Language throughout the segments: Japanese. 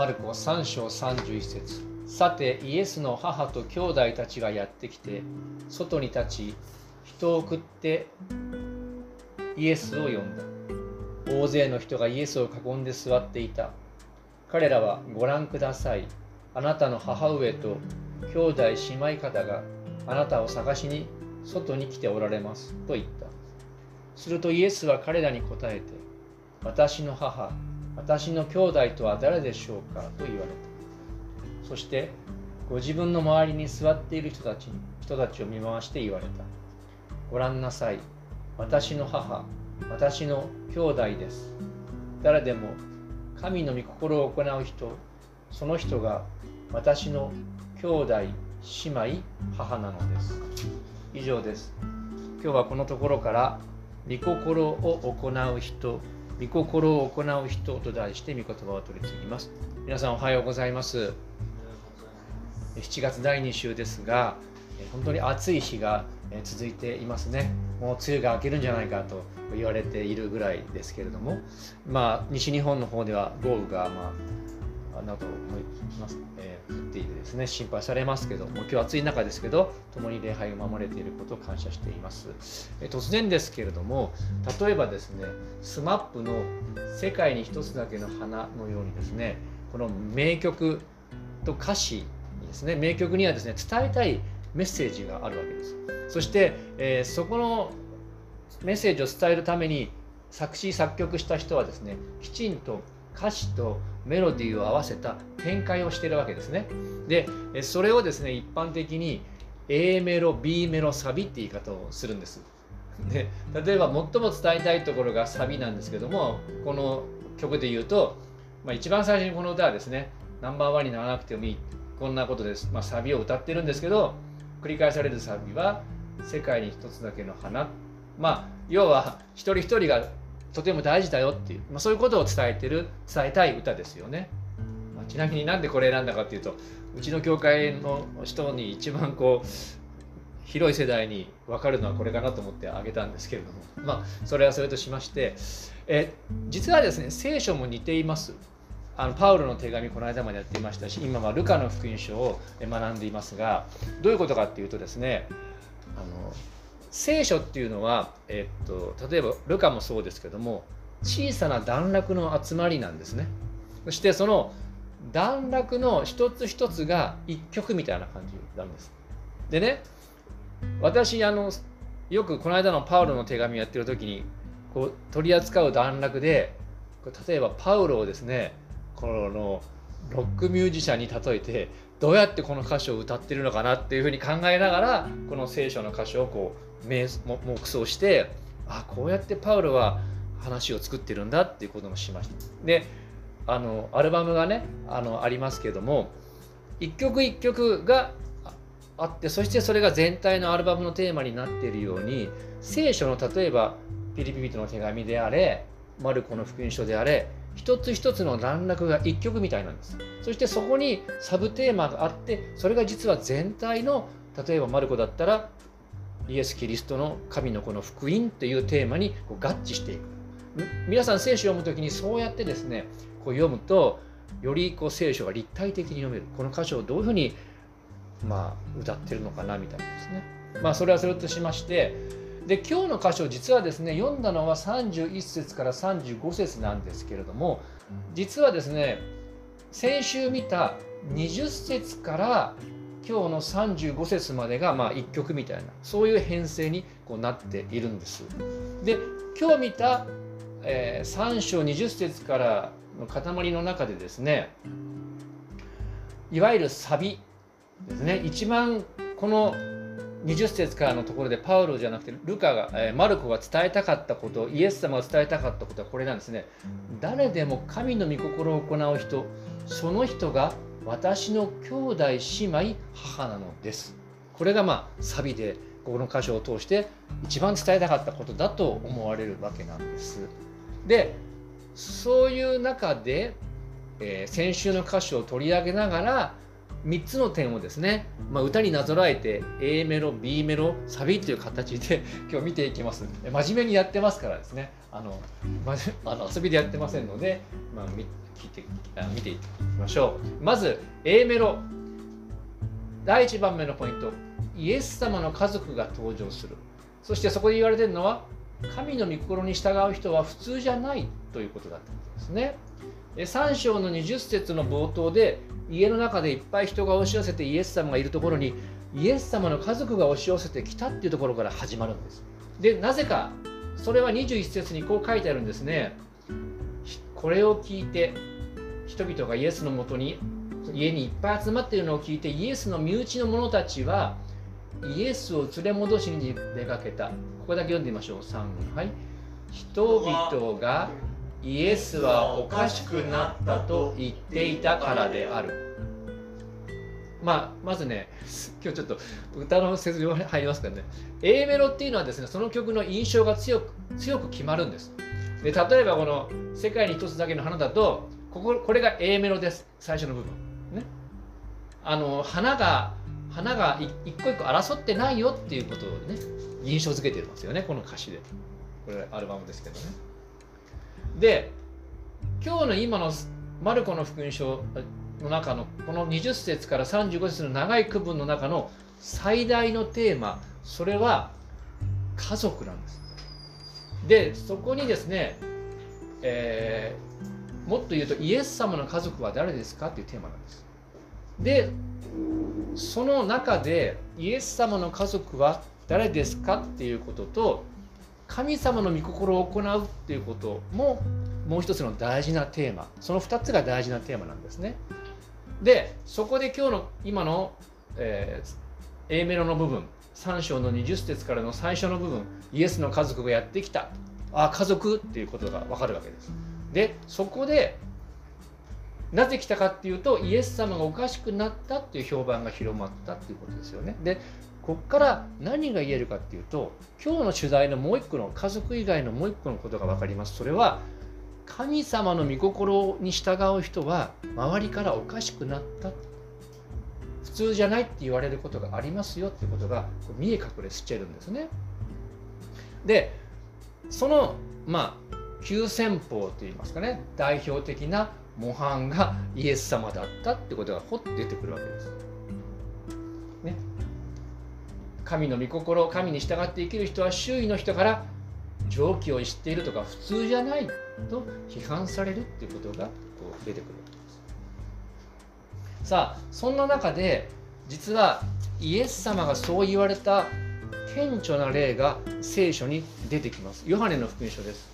マルコ3章31節。さてイエスの母と兄弟たちがやってきて外に立ち人を送ってイエスを呼んだ。大勢の人がイエスを囲んで座っていた。彼らはご覧ください。あなたの母上と兄弟姉妹方があなたを探しに外に来ておられます。と言った。するとイエスは彼らに答えて私の母私の兄弟とは誰でしょうかと言われた。そしてご自分の周りに座っている人たちに人たちを見回して言われた。ご覧なさい。私の母私の兄弟です。誰でも神の御心を行う人その人が私の兄弟姉妹母なのです。以上です。今日はこのところから御心を行う人御心を行う人と題して御言葉を取り次ぎます。皆さんおはようございます。7月第2週ですが本当に暑い日が続いていますね。もう梅雨が明けるんじゃないかと言われているぐらいですけれどもまあ西日本の方では豪雨がまあなど思います、えー、っていてですね心配されますけども今日暑い中ですけど共に礼拝を守れていることを感謝しています、えー、突然ですけれども例えばですね SMAP の「世界に一つだけの花」のようにですねこの名曲と歌詞にですね名曲にはですね伝えたいメッセージがあるわけです。そして、えー、そこのメッセージを伝えるために作詞作曲した人はですねきちんと歌詞とメロディーを合わせた展開をしているわけですね。でそれをですね一般的に A メロ B メロサビって言い方をするんです。で例えば最も伝えたいところがサビなんですけどもこの曲で言うと、まあ、一番最初にこの歌はですねナンバーワンにならなくてもいいこんなことです、まあ、サビを歌ってるんですけど繰り返されるサビは「世界に一つだけの花」まあ要は一人一人がとても大事だよっていう、まあ、そういうことを伝えてる伝えたい歌ですよね、まあ、ちなみになんでこれ選んだかっていうとうちの教会の人に一番こう広い世代に分かるのはこれかなと思ってあげたんですけれどもまあそれはそれとしましてえ実はですね聖書も似ています。あのパウロの手紙この間までやっていましたし今はルカの福音書を学んでいますがどういうことかっていうとですねあの聖書っていうのは、えっと、例えばルカもそうですけども小さな段落の集まりなんですね。そしてその段落の一つ一つが一曲みたいな感じなんです。でね私あのよくこの間のパウロの手紙やってる時にこう取り扱う段落で例えばパウロをですねこのロックミュージシャンに例えてどうやってこの歌詞を歌ってるのかなっていうふうに考えながらこの聖書の歌詞をこう瞑想してあこうやってパウロは話を作ってるんだっていうこともしました。であのアルバムがねあのありますけども一曲一曲があってそしてそれが全体のアルバムのテーマになっているように聖書の例えばピリピリとの手紙であれマルコの福音書であれ一つ一つの段落が一曲みたいなんですそしてそこにサブテーマがあってそれが実は全体の例えばマルコだったらイエス・キリストの神のこの福音というテーマにこう合致していく。皆さん聖書を読む時にそうやってですねこう読むとよりこう聖書が立体的に読める。この箇所をどういうふうにまあ歌ってるのかなみたいなですね。まあそれはそれとしましてで今日の箇所実はですね読んだのは31節から35節なんですけれども実はですね先週見た20節から今日の35節までがまあ1曲みたいなそういう編成にこうなっているんです。で今日見た、えー、3章20節からの塊の中でですねいわゆるサビですね一番この20節からのところでパウロじゃなくてルカが、えー、マルコが伝えたかったことイエス様が伝えたかったことはこれなんですね誰でも神の御心を行う人その人が私の兄弟姉妹母なのです。これがまあサビでこの箇所を通して一番伝えたかったことだと思われるわけなんです。でそういう中で、えー、先週の箇所を取り上げながら3つの点をですね、まあ、歌になぞらえて A メロ B メロサビっていう形で 今日見ていきます。真面目にやってますからですね。あの、ま、あの遊びでやってませんので、まあ、聞いてあ見ていきましょう。まず A メロ。第1番目のポイント。イエス様の家族が登場する。そしてそこで言われてるのは神の御心に従う人は普通じゃないということだったんですね。3章の20節の冒頭で家の中でいっぱい人が押し寄せてイエス様がいるところにイエス様の家族が押し寄せてきたっていうところから始まるんです。でなぜかそれは21節にこう書いてあるんですね。これを聞いて人々がイエスのもとに家にいっぱい集まっているのを聞いてイエスの身内の者たちはイエスを連れ戻しに出かけた。ここだけ読んでみましょう。3はい。人々がイエスはおかしくなったと言っていたからである。まあ、まずね、今日ちょっと歌の説明入りますからね、A メロっていうのはですね、その曲の印象が強く強く決まるんです。で例えばこの「世界に一つだけの花」だとこここれが A メロです。最初の部分。ね、あの花が花が一個一個争ってないよっていうことをね印象付けてますよね。この歌詞で。これアルバムですけどね。で今日の今のマルコの福音書の中のこの20節から35節の長い区分の中の最大のテーマそれは家族なんです。でそこにですね、えー、もっと言うとイエス様の家族は誰ですかっていうテーマなんです。でその中でイエス様の家族は誰ですかっていうことと神様の御心を行うっていうことももう一つの大事なテーマ。その2つが大事なテーマなんですね。でそこで今日の今の、えー、A メロの部分。3章の20節からの最初の部分イエスの家族がやってきたあ家族っていうことが分かるわけですでそこでなぜ来たかっていうとイエス様がおかしくなったっていう評判が広まったっていうことですよね。でここから何が言えるかっていうと今日の取材のもう一個の家族以外のもう一個のことが分かります。それは神様の御心に従う人は周りからおかしくなった普通じゃないって言われることがありますよってことが見え隠れしてるんですね。でそのまあ急先鋒といいますかね代表的な模範がイエス様だったってことがほって出てくるわけです。ね、神の御心神に従って生きる人は周囲の人から常軌を知っているとか普通じゃないと批判されるっていうことがこう出てくるわけです。さあそんな中で実はイエス様がそう言われた顕著な例が聖書に出てきます。ヨハネの福音書です。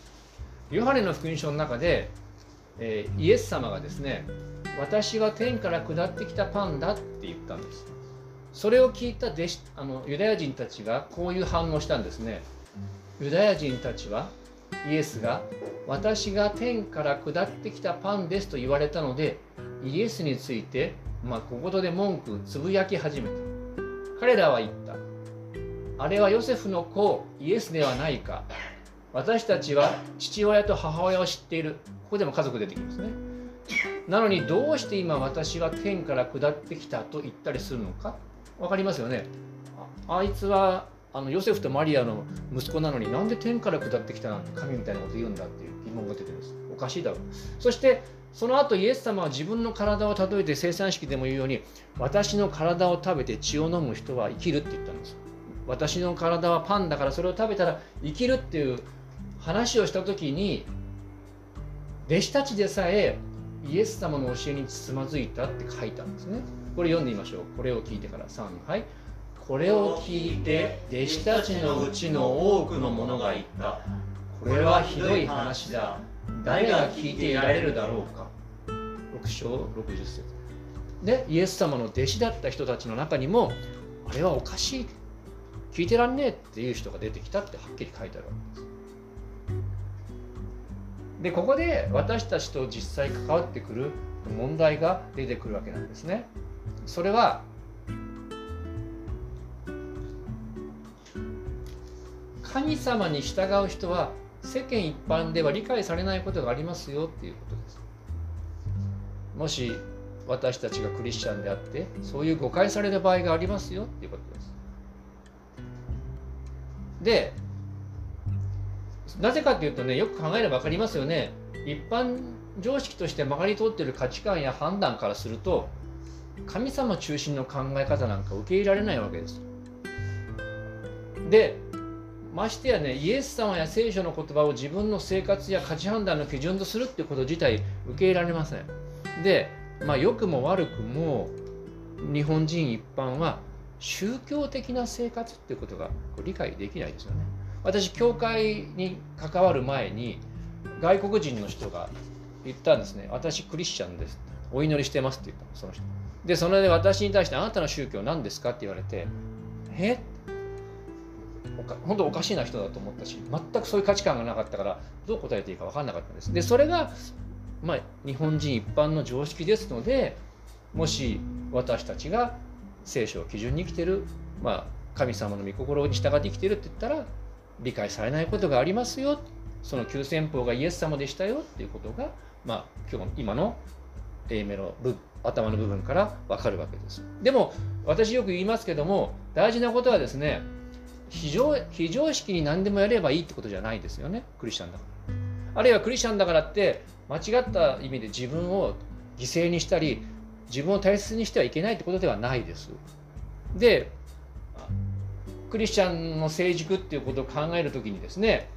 ヨハネの福音書の中でえー、イエス様がですね私は天から下ってきたパンだって言ったんですそれを聞いた弟子あのユダヤ人たちがこういう反応したんですねユダヤ人たちはイエスが私が天から下ってきたパンですと言われたのでイエスについて、まあ、ここで文句つぶやき始めた。彼らは言った。あれはヨセフの子イエスではないか。私たちは父親と母親を知っている。ここでも家族出てきますね。なのにどうして今私は天から下ってきたと言ったりするのか？分かりますよね。あいつはあのヨセフとマリアの息子なのになんで天から下ってきたなんて神みたいなこと言うんだっていう疑問が出てるんです。おかしいだろう。そしてその後イエス様は自分の体を例えて生産式でも言うように私の体を食べて血を飲む人は生きるって言ったんです。私の体はパンだからそれを食べたら生きるっていう話をした時に弟子たちでさえイエス様の教えにつまずいたって書いたんですね。これ読んでみましょう。これを聞いてから。3はい。これを聞いて弟子たちのうちの多くの者が言った。これはひどい話だ。誰が聞いていられるだろうか。6章60節。でイエス様の弟子だった人たちの中にもあれはおかしい。聞いてらんねえっていう人が出てきたってはっきり書いてあるわけです。でここで私たちと実際関わってくる問題が出てくるわけなんですね。それは神様に従う人は世間一般では理解されないことがありますよっていうことです。もし私たちがクリスチャンであってそういう誤解される場合がありますよっていうことです。でなぜかっていうとねよく考えれば分かりますよね一般常識として曲がり通ってる価値観や判断からすると神様中心の考え方なんか受け入れられないわけです。でましてやねイエス様や聖書の言葉を自分の生活や価値判断の基準とするってこと自体受け入れられません。で、まあ、良くも悪くも日本人一般は宗教的な生活っていうことが理解できないですよね。私教会に関わる前に外国人の人が言ったんですね私クリスチャンですお祈りしてますって言ったその人でそれで私に対してあなたの宗教何ですかって言われてえっ？本当おかしいな人だと思ったし全くそういう価値観がなかったからどう答えていいか分かんなかったんです。でそれが、まあ、日本人一般の常識ですのでもし私たちが聖書を基準に生きてる、まあ、神様の御心に従って生きてるって言ったら理解されないことがありますよ。その急先鋒がイエス様でしたよっていうことが、まあ、今日今の A メロ頭の部分から分かるわけです。でも私よく言いますけども大事なことはですね非常非常識に何でもやればいいってことじゃないですよね。クリスチャンだから。あるいはクリスチャンだからって間違った意味で自分を犠牲にしたり自分を大切にしてはいけないってことではないです。でクリスチャンの成熟っていうことを考える時にですね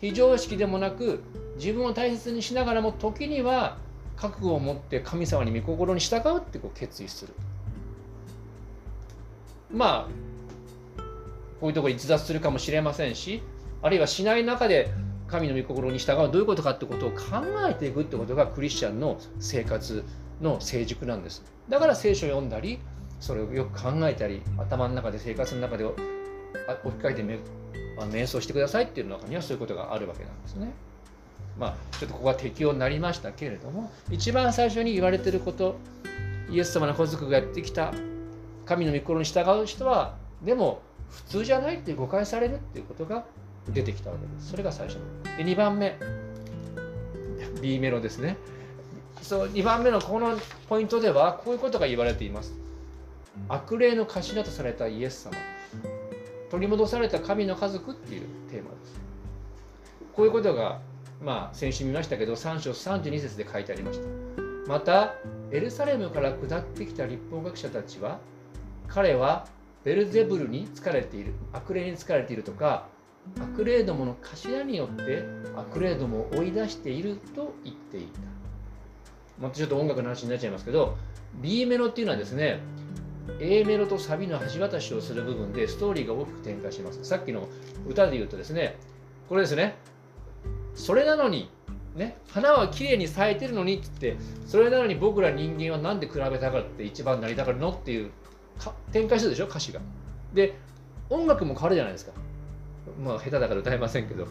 非常識でもなく自分を大切にしながらも時には覚悟を持って神様に御心に従うってこう決意する。まあこういうところに逸脱するかもしれませんしあるいはしない中で神の御心に従うどういうことかってことを考えていくってことがクリスチャンの生活の成熟なんですだから聖書を読んだりそれをよく考えたり頭の中で生活の中で置き換えて瞑想してくださいっていう中にはそういうことがあるわけなんですね。まあ、ちょっとここは適用になりましたけれども一番最初に言われていることイエス様の家族がやってきた神の御心に従う人はでも普通じゃないって誤解されるっていうことが出てきたわけです。それが最初の。で2番目 B メロですね。そう2番目のこのポイントではこういうことが言われています。悪霊の頭とされたイエス様取り戻された神の家族っていうテーマです。こういうことが、まあ、先週見ましたけど、3章32節で書いてありました。また、エルサレムから下ってきた立法学者たちは、彼はベルゼブルに疲れている、悪霊に疲れているとか、悪霊どもの頭によって悪霊どもを追い出していると言っていた。またちょっと音楽の話になっちゃいますけど、B メロっていうのはですね、A メロとサビの橋渡しをする部分でストーリーが大きく展開します。さっきの歌で言うとですね、これですね、それなのに、ね、花はきれいに咲いてるのにって言って、それなのに僕ら人間は何で比べたかって一番なりたがるのっていう展開するでしょ、歌詞が。で、音楽も変わるじゃないですか。まあ、下手だから歌えませんけど。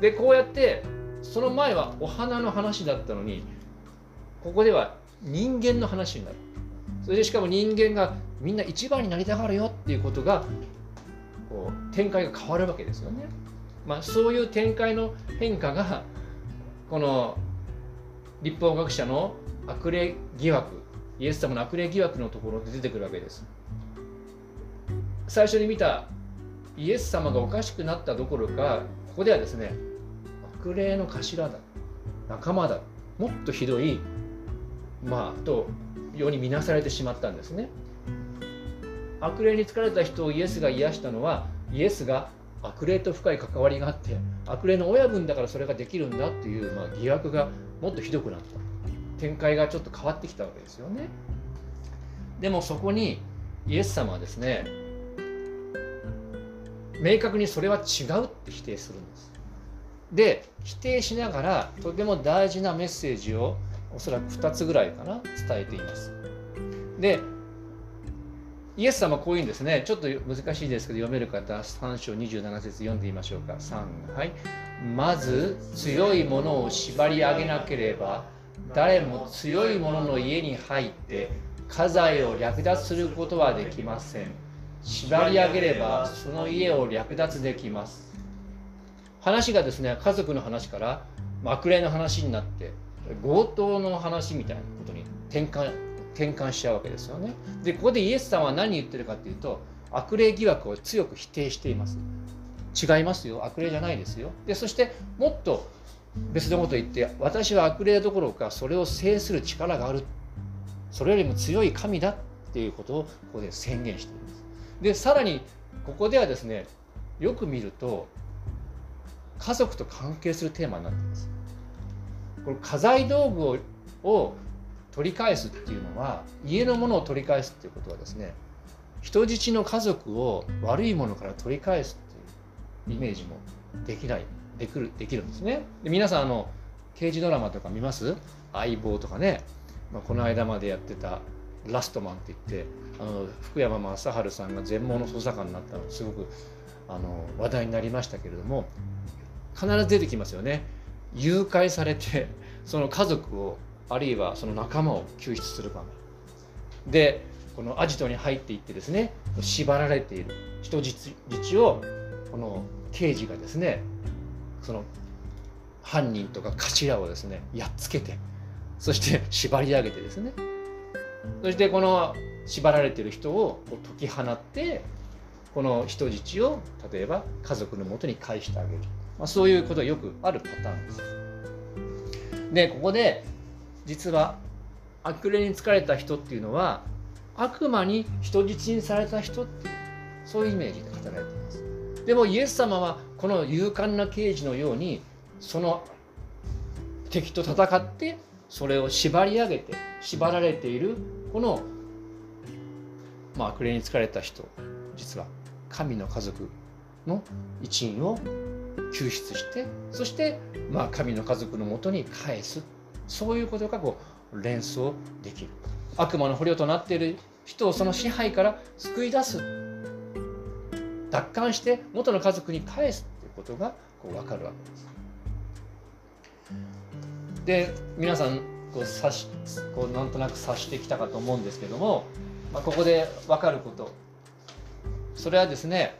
で、こうやって、その前はお花の話だったのに、ここでは人間の話になる。それでしかも人間がみんな一番になりたがるよっていうことがこう展開が変わるわけですよね。まあ、そういう展開の変化がこの立法学者の悪霊疑惑イエス様の悪霊疑惑のところで出てくるわけです。最初に見たイエス様がおかしくなったどころかここではですね悪霊の頭だ仲間だもっとひどいまあとように見なされてしまったんですね悪霊に疲れた人をイエスが癒したのはイエスが悪霊と深い関わりがあって悪霊の親分だからそれができるんだっていう、まあ、疑惑がもっとひどくなった展開がちょっと変わってきたわけですよね。でもそこにイエス様はですね明確にそれは違うって否定するんです。で否定しながらとても大事なメッセージをおそらく2つぐらいかな伝えています。でイエス様こういうんですね。ちょっと難しいですけど読める方3章27節読んでみましょうか。3はい。まず強いものを縛り上げなければ誰も強い者の家に入って家財を略奪することはできません縛り上げればその家を略奪できます話がですね家族の話からま悪霊の話になって強盗の話みたいなことに転換転換しちゃうわけですよね。でここでイエス様は何言ってるかっていうと悪霊疑惑を強く否定しています。違いますよ悪霊じゃないですよ。でそしてもっと別のこと言って私は悪霊どころかそれを制する力があるそれよりも強い神だっていうことをここで宣言しています。でさらにここではですねよく見ると家族と関係するテーマになっています。この家財道具をを取り返すっていうのは家のものを取り返すっていうことはですね人質の家族を悪いものから取り返すっていうイメージもできないできるできるんですね。で皆さんあの刑事ドラマとか見ます？相棒とかね、まあ、この間までやってたラストマンって言ってあの福山雅治さんが全盲の捜査官になったのすごくあの話題になりましたけれども必ず出てきますよね。誘拐されて その家族をあるいはその仲間を救出する場面。でこのアジトに入っていってですね縛られている人質をこの刑事がですねその犯人とか頭をですねやっつけてそして縛り上げてですねそしてこの縛られてる人をこう解き放ってこの人質を例えば家族のもとに返してあげる、まあ、そういうことがよくあるパターンです。でここで実は悪霊に疲れた人っていうのは悪魔に人質にされた人っていうそういうイメージで語られています。でもイエス様はこの勇敢な刑事のようにその敵と戦ってそれを縛り上げて縛られているこの、まあ、悪霊に疲れた人実は神の家族の一員を救出してそして、まあ、神の家族のもとに返す。そういうことがこう連想できる。悪魔の捕虜となっている人をその支配から救い出す。奪還して元の家族に返すということがこう分かるわけです。で皆さんこう察しこうなんとなく察してきたかと思うんですけども、まあ、ここで分かることそれはですね、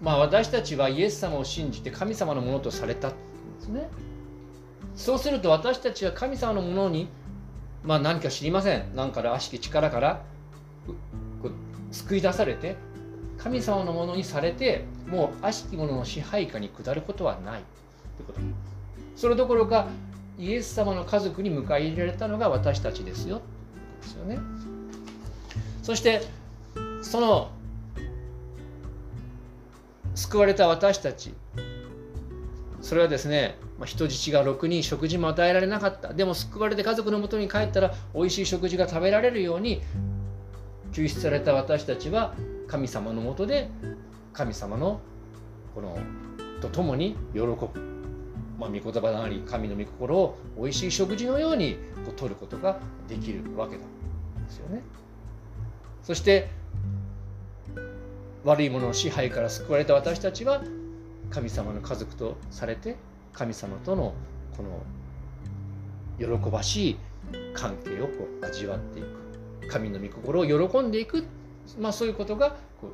まあ、私たちはイエス様を信じて神様のものとされたんですね。そうすると私たちは神様のものに、まあ、何か知りません何から悪しき力から救い出されて神様のものにされてもう悪しき者の支配下に下ることはない。ということ。それどころかイエス様の家族に迎え入れられたのが私たちですよ。ですよね。そしてその救われた私たち。それはですね、まあ、人質が6人食事も与えられなかった。でも救われて家族のもとに帰ったら美味しい食事が食べられるように救出された私たちは神様のもとで神様のこのと共に喜ぶ、まあ、御言葉なり神の御心を美味しい食事のようにこう取ることができるわけなんですよね。そして悪いものの支配から救われた私たちは神様の家族とされて神様とのこの喜ばしい関係をこう味わっていく。神の御心を喜んでいく、まあ、そういうことがこ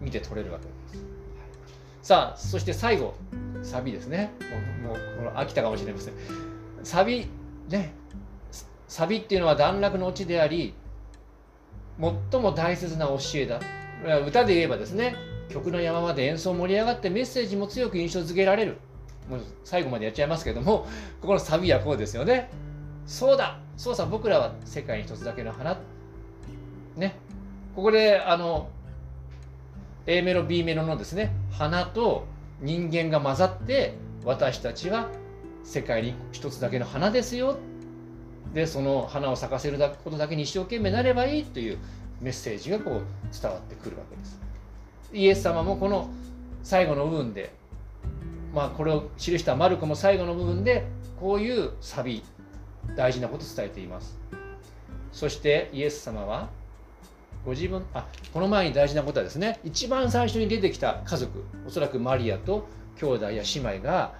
う見て取れるわけです。さあそして最後サビですね。もうもうこの飽きたかもしれません。サビねサビっていうのは段落のオチであり最も大切な教えだ。歌で言えばですね曲の山まで演奏盛り上がってメッセージも強く印象づけられる。もう最後までやっちゃいますけどもここのサビはこうですよね。そうだそうさ僕らは世界に一つだけの花。ね。ここであの A メロ B メロのですね花と人間が混ざって私たちは世界に一つだけの花ですよでその花を咲かせることだけに一生懸命なればいいというメッセージがこう伝わってくるわけです。イエス様もこの最後の部分で、まあ、これを記したマルコも最後の部分でこういうサビ大事なことを伝えています。そしてイエス様はご自分あこの前に大事なことはですね一番最初に出てきた家族おそらくマリアと兄弟や姉妹が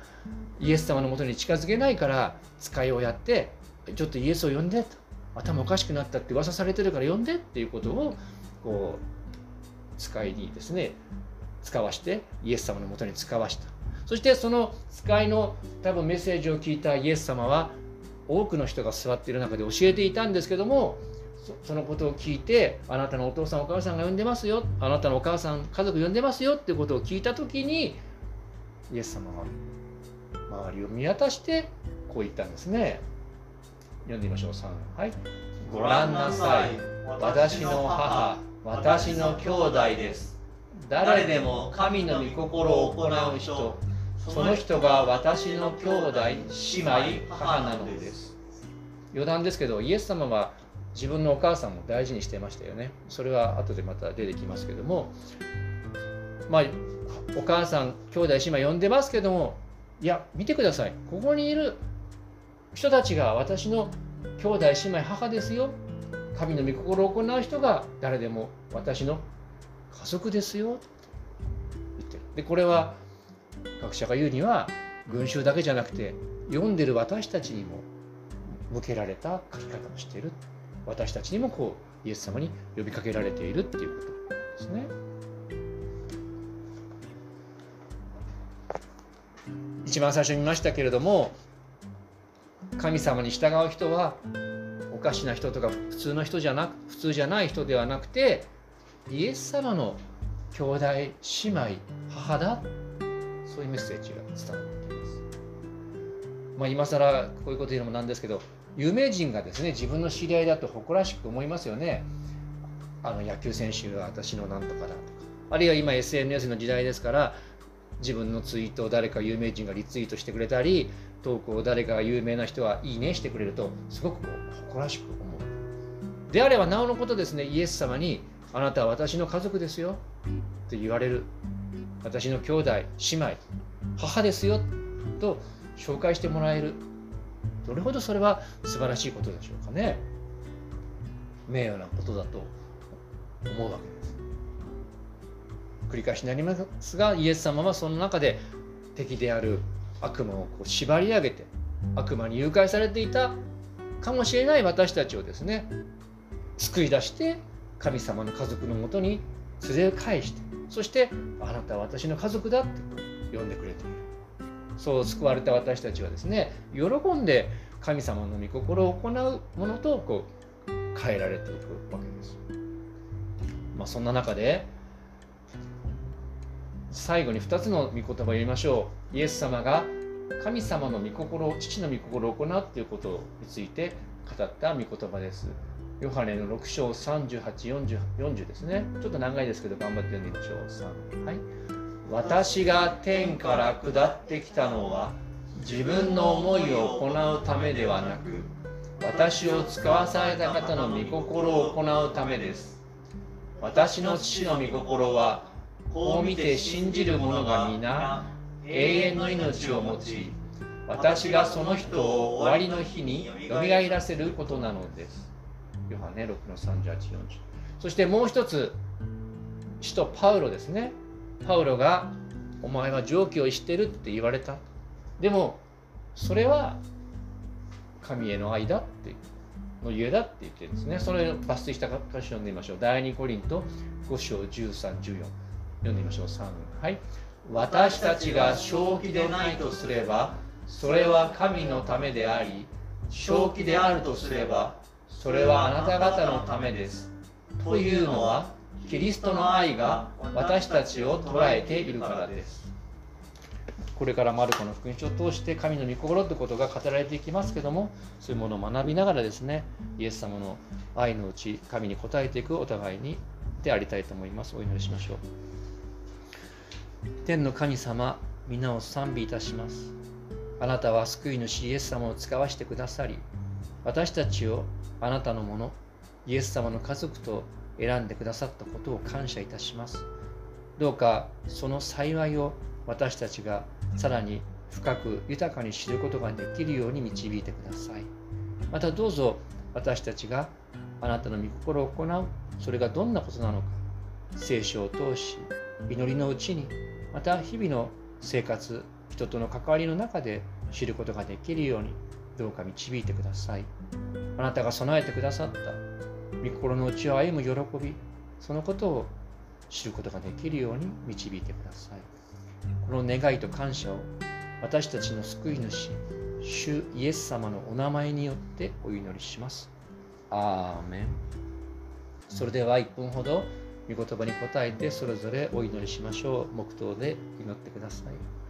イエス様のもとに近づけないから使いをやってちょっとイエスを呼んでと頭おかしくなったって噂されてるから呼んでっていうことをこう使いにですね使わしてイエス様のもとに使わした。そしてその使いの多分メッセージを聞いたイエス様は多くの人が座っている中で教えていたんですけどもそのことを聞いてあなたのお父さんお母さんが呼んでますよあなたのお母さん家族呼んでますよってことを聞いた時にイエス様は周りを見渡してこう言ったんですね。読んでみましょう。3はい。ご覧なさい。私の母私の兄弟です。誰でも神の御心を行う人その人が私の兄弟姉妹母なのです余談ですけどイエス様は自分のお母さんも大事にしてましたよね。それは後でまた出てきますけども。まあお母さん兄弟姉妹呼んでますけどもいや見てください。ここにいる人たちが私の兄弟姉妹母ですよ。神の御心を行う人が誰でも私の家族ですよ。言ってる。でこれは学者が言うには群衆だけじゃなくて読んでる私たちにも向けられた書き方をしている。私たちにもこうイエス様に呼びかけられているっていうことですね。一番最初に見ましたけれども神様に従う人はおかしな人とか普通の人じゃなく普通じゃない人ではなくてイエス様の兄弟姉妹母だそういうメッセージが伝わっています。まあ、今更こういうこと言うのもなんですけど有名人がですね自分の知り合いだと誇らしく思いますよね。あの野球選手は私のなんとかだとかあるいは今 SNS の時代ですから自分のツイートを誰か有名人がリツイートしてくれたり投稿を誰かが有名な人はいいねしてくれるとすごくこう誇らしく思う。であればなおのことですねイエス様にあなたは私の家族ですよって言われる私の兄弟姉妹母ですよと紹介してもらえるどれほどそれは素晴らしいことでしょうかね。名誉なことだと思うわけです。繰り返しになりますがイエス様はその中で敵である悪魔をこう縛り上げて悪魔に誘拐されていたかもしれない私たちをですね救い出して神様の家族のもとに連れ返してそしてあなたは私の家族だって呼んでくれている。そう救われた私たちはですね喜んで神様の御心を行うものとこう変えられていくわけです。まあ、そんな中で最後に2つの御言葉を言いましょう。イエス様が神様の御心を父の御心を行うということについて語った御言葉です。ヨハネの6章38、40, 40ですね。ちょっと長いですけど頑張って読んでみましょう。3はい。私が天から下ってきたのは自分の思いを行うためではなく私を使わされた方の御心を行うためです。私の父の御心はこう見て信じる者が皆永遠の命を持ち私がその人を終わりの日によみがえらせることなのです。ヨハネ6の3840そしてもう一つ使徒パウロですね。パウロが「お前は常軌を逸してる」って言われた。でもそれは神への愛だってのゆえだって言ってるんですね。それを抜粋した歌詞を読んでみましょう。第2コリント5章1314読んでみましょう。3はい。私たちが正気でないとすればそれは神のためであり正気であるとすればそれはあなた方のためです。というのはキリストの愛が私たちを捉えているからです。これからマルコの福音書を通して神の御心ってことが語られていきますけどもそういうものを学びながらですねイエス様の愛のうち神に応えていくお互いにでありたいと思います。お祈りしましょう。天の神様皆を賛美いたします。あなたは救い主イエス様を使わしてくださり私たちをあなたのものイエス様の家族と選んでくださったことを感謝いたします。どうかその幸いを私たちがさらに深く豊かに知ることができるように導いてください。またどうぞ私たちがあなたの御心を行う、それがどんなことなのか、聖書を通し、祈りのうちに、また日々の生活、人との関わりの中で知ることができるように、どうか導いてください。あなたが備えてくださった御心の内を歩む喜びそのことを知ることができるように導いてください。この願いと感謝を私たちの救い主主イエス様のお名前によってお祈りします。アーメン。それでは1分ほど御言葉に答えてそれぞれお祈りしましょう。黙祷で祈ってください。